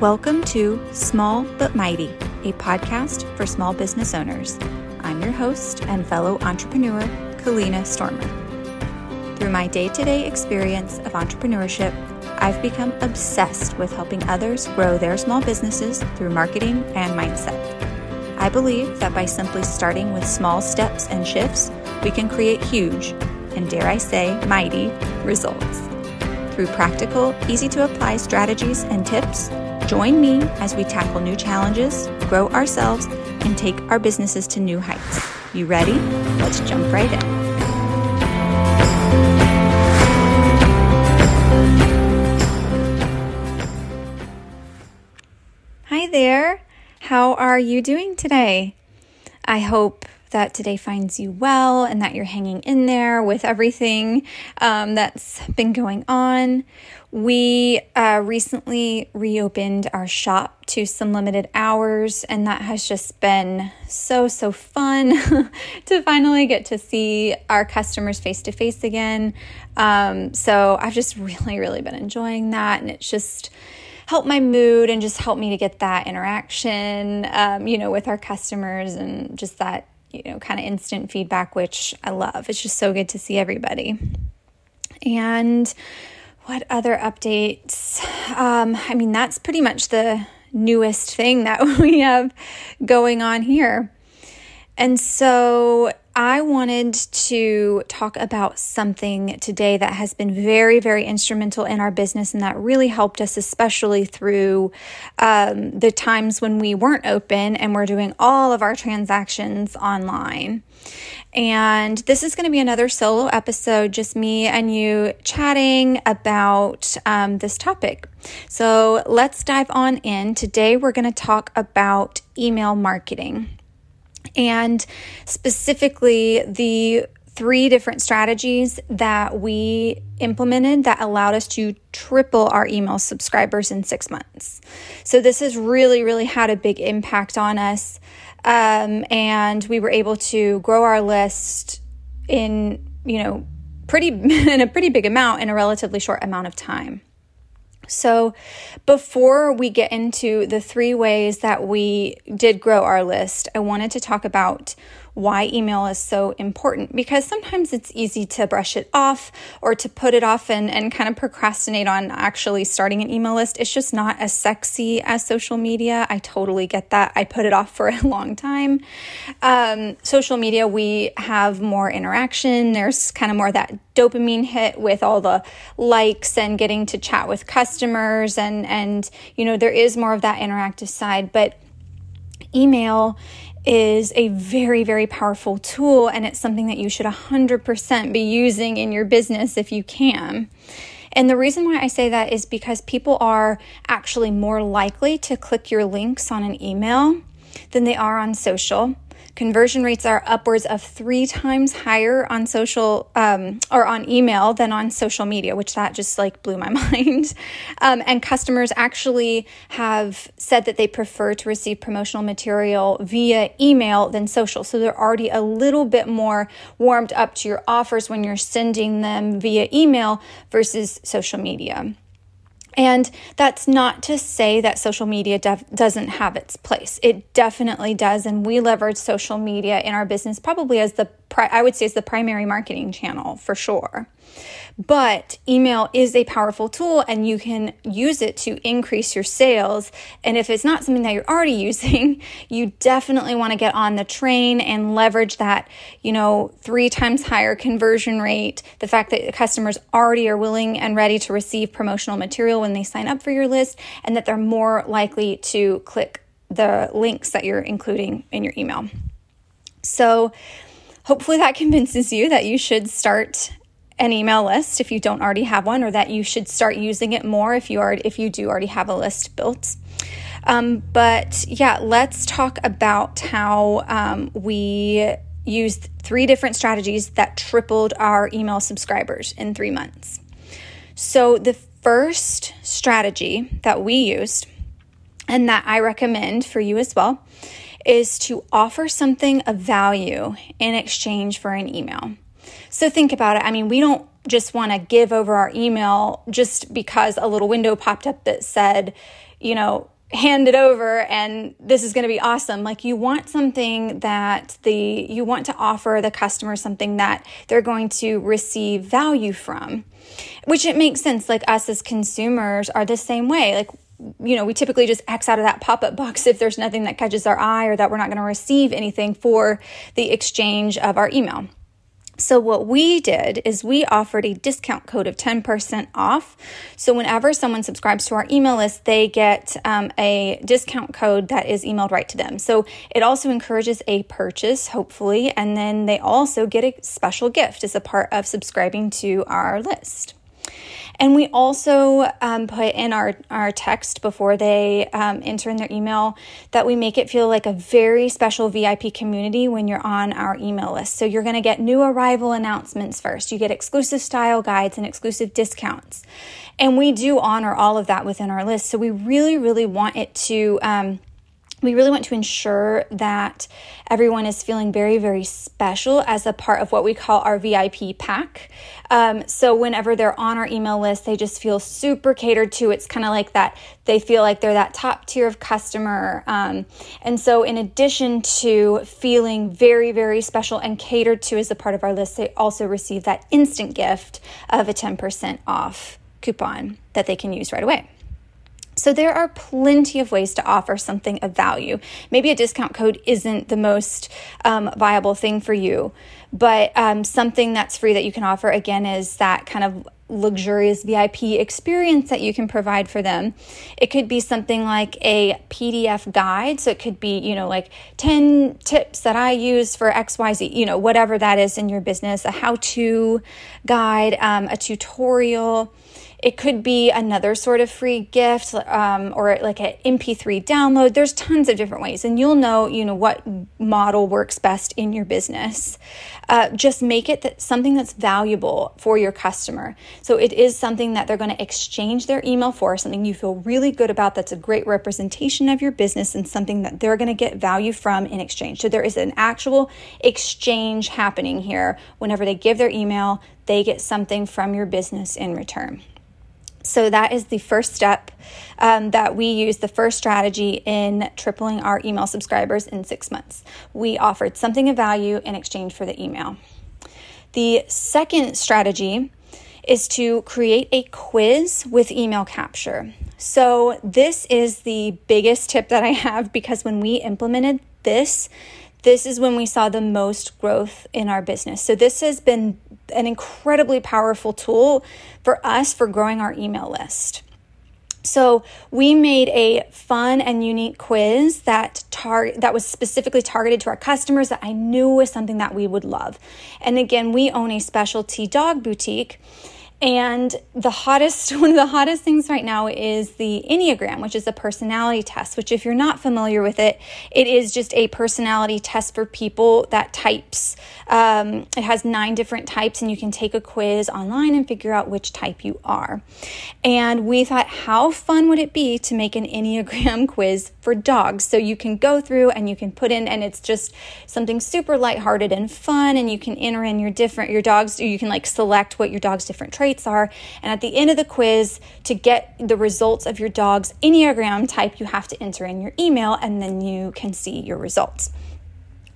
Welcome to Small But Mighty, a podcast for small business owners. I'm your host and fellow entrepreneur, Kalina Stormer. Through my day to day experience of entrepreneurship, I've become obsessed with helping others grow their small businesses through marketing and mindset. I believe that by simply starting with small steps and shifts, we can create huge, and dare I say, mighty results. Through practical, easy to apply strategies and tips, join me as we tackle new challenges, grow ourselves, and take our businesses to new heights. You ready? Let's jump right in. Hi there. How are you doing today? I hope that today finds you well and that you're hanging in there with everything um, that's been going on. We uh, recently reopened our shop to some limited hours, and that has just been so, so fun to finally get to see our customers face to face again. Um, so I've just really, really been enjoying that, and it's just help my mood and just help me to get that interaction, um, you know, with our customers and just that, you know, kind of instant feedback, which I love. It's just so good to see everybody. And what other updates? Um, I mean, that's pretty much the newest thing that we have going on here. And so I wanted to talk about something today that has been very, very instrumental in our business and that really helped us, especially through um, the times when we weren't open and we're doing all of our transactions online. And this is going to be another solo episode, just me and you chatting about um, this topic. So let's dive on in. Today, we're going to talk about email marketing and specifically the three different strategies that we implemented that allowed us to triple our email subscribers in six months. So, this has really, really had a big impact on us. Um, and we were able to grow our list in, you know, pretty in a pretty big amount in a relatively short amount of time. So, before we get into the three ways that we did grow our list, I wanted to talk about why email is so important because sometimes it's easy to brush it off or to put it off and, and kind of procrastinate on actually starting an email list. It's just not as sexy as social media. I totally get that. I put it off for a long time. Um, social media, we have more interaction. There's kind of more that dopamine hit with all the likes and getting to chat with customers and and you know there is more of that interactive side but email is a very, very powerful tool, and it's something that you should 100% be using in your business if you can. And the reason why I say that is because people are actually more likely to click your links on an email than they are on social. Conversion rates are upwards of three times higher on social um, or on email than on social media, which that just like blew my mind. Um, and customers actually have said that they prefer to receive promotional material via email than social. So they're already a little bit more warmed up to your offers when you're sending them via email versus social media. And that's not to say that social media def- doesn't have its place. It definitely does. And we leverage social media in our business probably as the, pri- I would say, as the primary marketing channel for sure. But email is a powerful tool and you can use it to increase your sales. And if it's not something that you're already using, you definitely want to get on the train and leverage that, you know, three times higher conversion rate. The fact that customers already are willing and ready to receive promotional material when they sign up for your list and that they're more likely to click the links that you're including in your email. So, hopefully, that convinces you that you should start an email list if you don't already have one, or that you should start using it more if you are if you do already have a list built. Um, but yeah, let's talk about how um, we used three different strategies that tripled our email subscribers in three months. So the first strategy that we used, and that I recommend for you as well, is to offer something of value in exchange for an email. So think about it. I mean, we don't just want to give over our email just because a little window popped up that said, you know, hand it over and this is going to be awesome like you want something that the you want to offer the customer something that they're going to receive value from which it makes sense like us as consumers are the same way like you know we typically just x out of that pop-up box if there's nothing that catches our eye or that we're not going to receive anything for the exchange of our email so, what we did is we offered a discount code of 10% off. So, whenever someone subscribes to our email list, they get um, a discount code that is emailed right to them. So, it also encourages a purchase, hopefully, and then they also get a special gift as a part of subscribing to our list. And we also um, put in our, our text before they um, enter in their email that we make it feel like a very special VIP community when you're on our email list. So you're going to get new arrival announcements first. You get exclusive style guides and exclusive discounts. And we do honor all of that within our list. So we really, really want it to. Um, we really want to ensure that everyone is feeling very, very special as a part of what we call our VIP pack. Um, so, whenever they're on our email list, they just feel super catered to. It's kind of like that, they feel like they're that top tier of customer. Um, and so, in addition to feeling very, very special and catered to as a part of our list, they also receive that instant gift of a 10% off coupon that they can use right away. So there are plenty of ways to offer something of value. Maybe a discount code isn't the most um, viable thing for you, but um, something that's free that you can offer again is that kind of luxurious VIP experience that you can provide for them. It could be something like a PDF guide. So it could be, you know, like 10 tips that I use for XYZ, you know, whatever that is in your business, a how to guide, um, a tutorial. It could be another sort of free gift um, or like an MP3 download. There's tons of different ways, and you'll know, you know, what model works best in your business. Uh, just make it that something that's valuable for your customer. So it is something that they're going to exchange their email for, something you feel really good about. That's a great representation of your business and something that they're going to get value from in exchange. So there is an actual exchange happening here. Whenever they give their email, they get something from your business in return. So, that is the first step um, that we use, the first strategy in tripling our email subscribers in six months. We offered something of value in exchange for the email. The second strategy is to create a quiz with email capture. So, this is the biggest tip that I have because when we implemented this, this is when we saw the most growth in our business. So, this has been an incredibly powerful tool for us for growing our email list. So we made a fun and unique quiz that tar- that was specifically targeted to our customers that I knew was something that we would love. And again, we own a specialty dog boutique and the hottest, one of the hottest things right now is the Enneagram, which is a personality test, which, if you're not familiar with it, it is just a personality test for people that types. Um, it has nine different types, and you can take a quiz online and figure out which type you are. And we thought, how fun would it be to make an Enneagram quiz for dogs? So you can go through and you can put in, and it's just something super lighthearted and fun, and you can enter in your different, your dogs, you can like select what your dog's different traits traits are. And at the end of the quiz, to get the results of your dog's Enneagram type, you have to enter in your email and then you can see your results.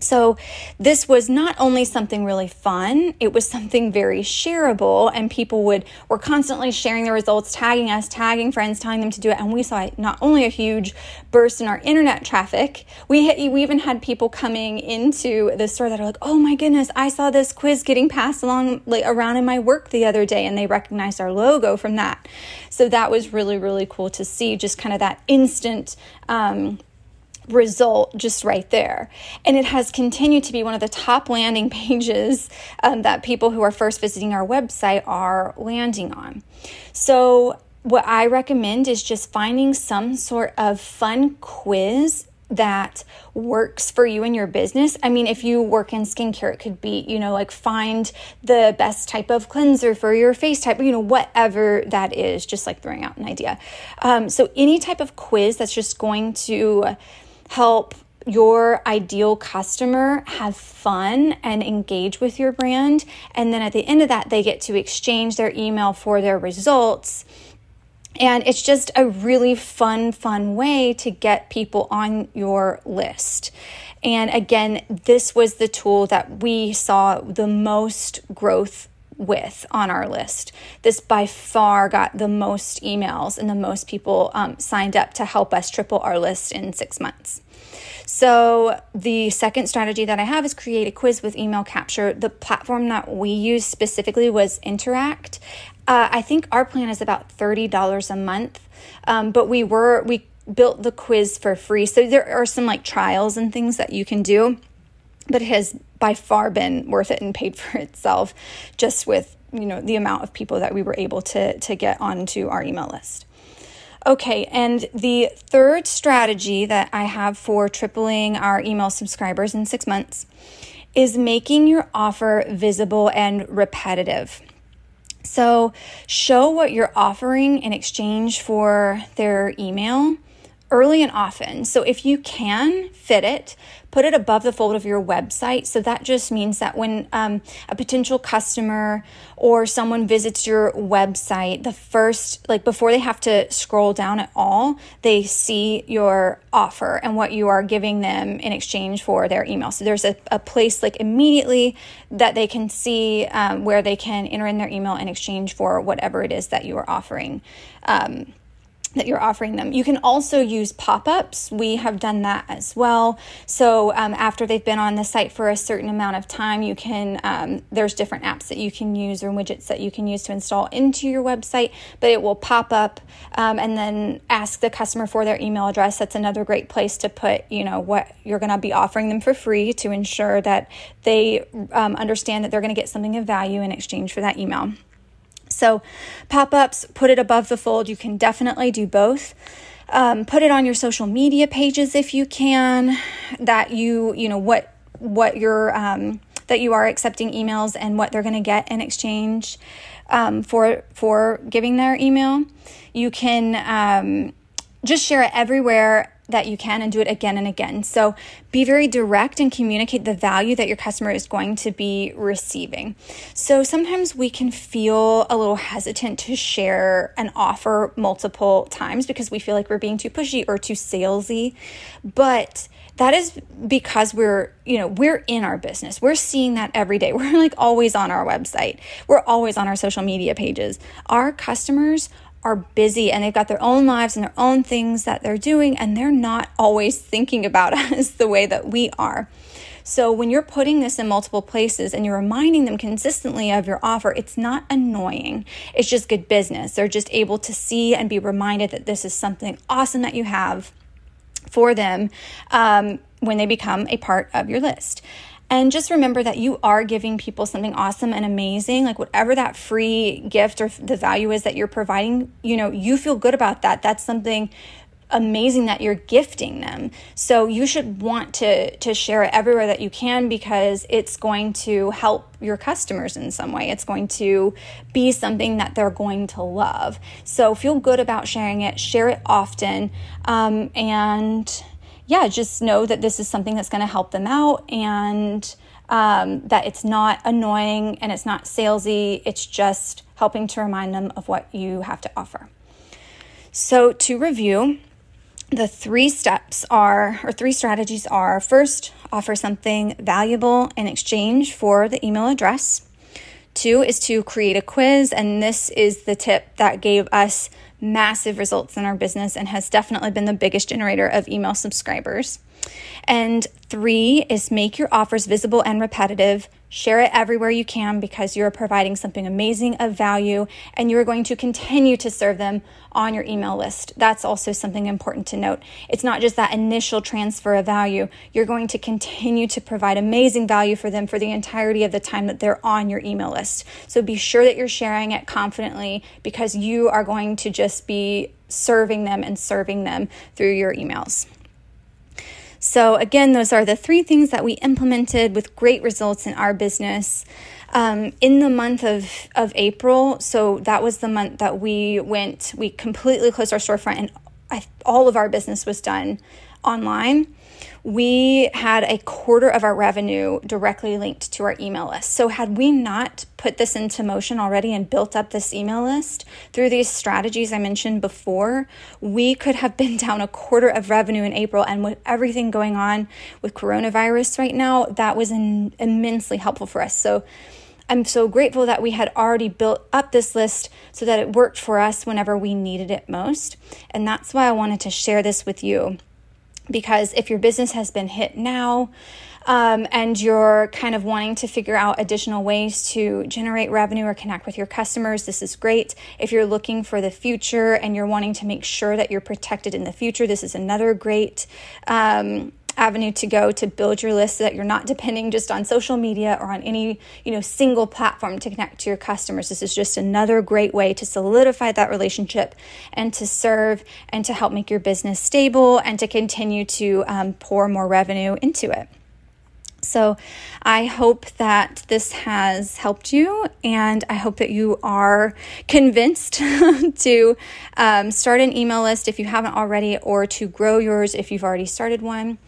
So, this was not only something really fun, it was something very shareable, and people would were constantly sharing the results, tagging us, tagging friends, telling them to do it. And we saw not only a huge burst in our internet traffic, we, we even had people coming into the store that are like, oh my goodness, I saw this quiz getting passed along like, around in my work the other day, and they recognized our logo from that. So, that was really, really cool to see just kind of that instant. Um, result just right there. And it has continued to be one of the top landing pages um, that people who are first visiting our website are landing on. So, what I recommend is just finding some sort of fun quiz that works for you and your business. I mean, if you work in skincare, it could be, you know, like find the best type of cleanser for your face type, you know, whatever that is, just like throwing out an idea. Um, so, any type of quiz that's just going to help your ideal customer have fun and engage with your brand. And then at the end of that, they get to exchange their email for their results. And it's just a really fun, fun way to get people on your list. And again, this was the tool that we saw the most growth with on our list. This by far got the most emails and the most people um, signed up to help us triple our list in six months. So, the second strategy that I have is create a quiz with email capture. The platform that we use specifically was Interact. Uh, I think our plan is about $30 a month, um, but we were, we built the quiz for free. So, there are some like trials and things that you can do but it has by far been worth it and paid for itself just with you know the amount of people that we were able to to get onto our email list. Okay and the third strategy that i have for tripling our email subscribers in six months is making your offer visible and repetitive. So show what you're offering in exchange for their email early and often. So if you can fit it, put it above the fold of your website. So that just means that when um, a potential customer or someone visits your website, the first, like before they have to scroll down at all, they see your offer and what you are giving them in exchange for their email. So there's a, a place like immediately that they can see um, where they can enter in their email in exchange for whatever it is that you are offering. Um, that you're offering them. You can also use pop ups. We have done that as well. So, um, after they've been on the site for a certain amount of time, you can, um, there's different apps that you can use or widgets that you can use to install into your website, but it will pop up um, and then ask the customer for their email address. That's another great place to put, you know, what you're going to be offering them for free to ensure that they um, understand that they're going to get something of value in exchange for that email. So, pop ups, put it above the fold. You can definitely do both. Um, put it on your social media pages if you can. That you, you know, what what you're um, that you are accepting emails and what they're going to get in exchange um, for for giving their email. You can um, just share it everywhere that you can and do it again and again. So be very direct and communicate the value that your customer is going to be receiving. So sometimes we can feel a little hesitant to share an offer multiple times because we feel like we're being too pushy or too salesy. But that is because we're you know we're in our business we're seeing that every day we're like always on our website we're always on our social media pages our customers are busy and they've got their own lives and their own things that they're doing, and they're not always thinking about us the way that we are. So, when you're putting this in multiple places and you're reminding them consistently of your offer, it's not annoying. It's just good business. They're just able to see and be reminded that this is something awesome that you have for them um, when they become a part of your list. And just remember that you are giving people something awesome and amazing, like whatever that free gift or the value is that you're providing, you know, you feel good about that. That's something amazing that you're gifting them. So you should want to to share it everywhere that you can because it's going to help your customers in some way. It's going to be something that they're going to love. So feel good about sharing it. Share it often, um, and yeah, just know that this is something that's going to help them out and um, that it's not annoying and it's not salesy. It's just helping to remind them of what you have to offer. So, to review, the three steps are, or three strategies are first, offer something valuable in exchange for the email address. Two is to create a quiz, and this is the tip that gave us massive results in our business and has definitely been the biggest generator of email subscribers. And three is make your offers visible and repetitive. Share it everywhere you can because you're providing something amazing of value and you're going to continue to serve them on your email list. That's also something important to note. It's not just that initial transfer of value, you're going to continue to provide amazing value for them for the entirety of the time that they're on your email list. So be sure that you're sharing it confidently because you are going to just be serving them and serving them through your emails. So, again, those are the three things that we implemented with great results in our business. Um, in the month of, of April, so that was the month that we went, we completely closed our storefront and I, all of our business was done online. We had a quarter of our revenue directly linked to our email list. So, had we not put this into motion already and built up this email list through these strategies I mentioned before, we could have been down a quarter of revenue in April. And with everything going on with coronavirus right now, that was in, immensely helpful for us. So, I'm so grateful that we had already built up this list so that it worked for us whenever we needed it most. And that's why I wanted to share this with you because if your business has been hit now um, and you're kind of wanting to figure out additional ways to generate revenue or connect with your customers, this is great. If you're looking for the future and you're wanting to make sure that you're protected in the future, this is another great. Um, avenue to go to build your list so that you're not depending just on social media or on any you know single platform to connect to your customers. This is just another great way to solidify that relationship and to serve and to help make your business stable and to continue to um, pour more revenue into it so, I hope that this has helped you, and I hope that you are convinced to um, start an email list if you haven't already, or to grow yours if you've already started one.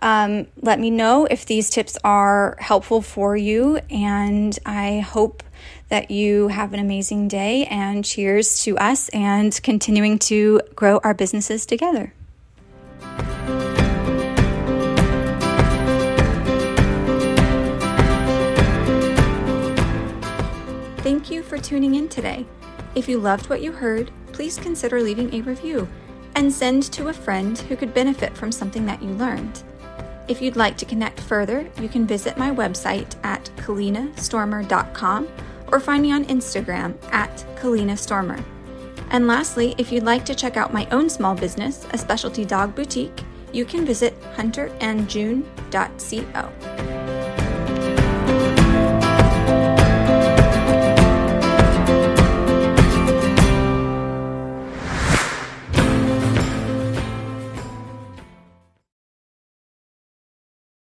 Um, let me know if these tips are helpful for you, and I hope that you have an amazing day. And cheers to us and continuing to grow our businesses together. Thank you for tuning in today. If you loved what you heard, please consider leaving a review and send to a friend who could benefit from something that you learned. If you'd like to connect further, you can visit my website at kalinastormer.com or find me on Instagram at kalinastormer. And lastly, if you'd like to check out my own small business, a specialty dog boutique, you can visit hunterandjune.co.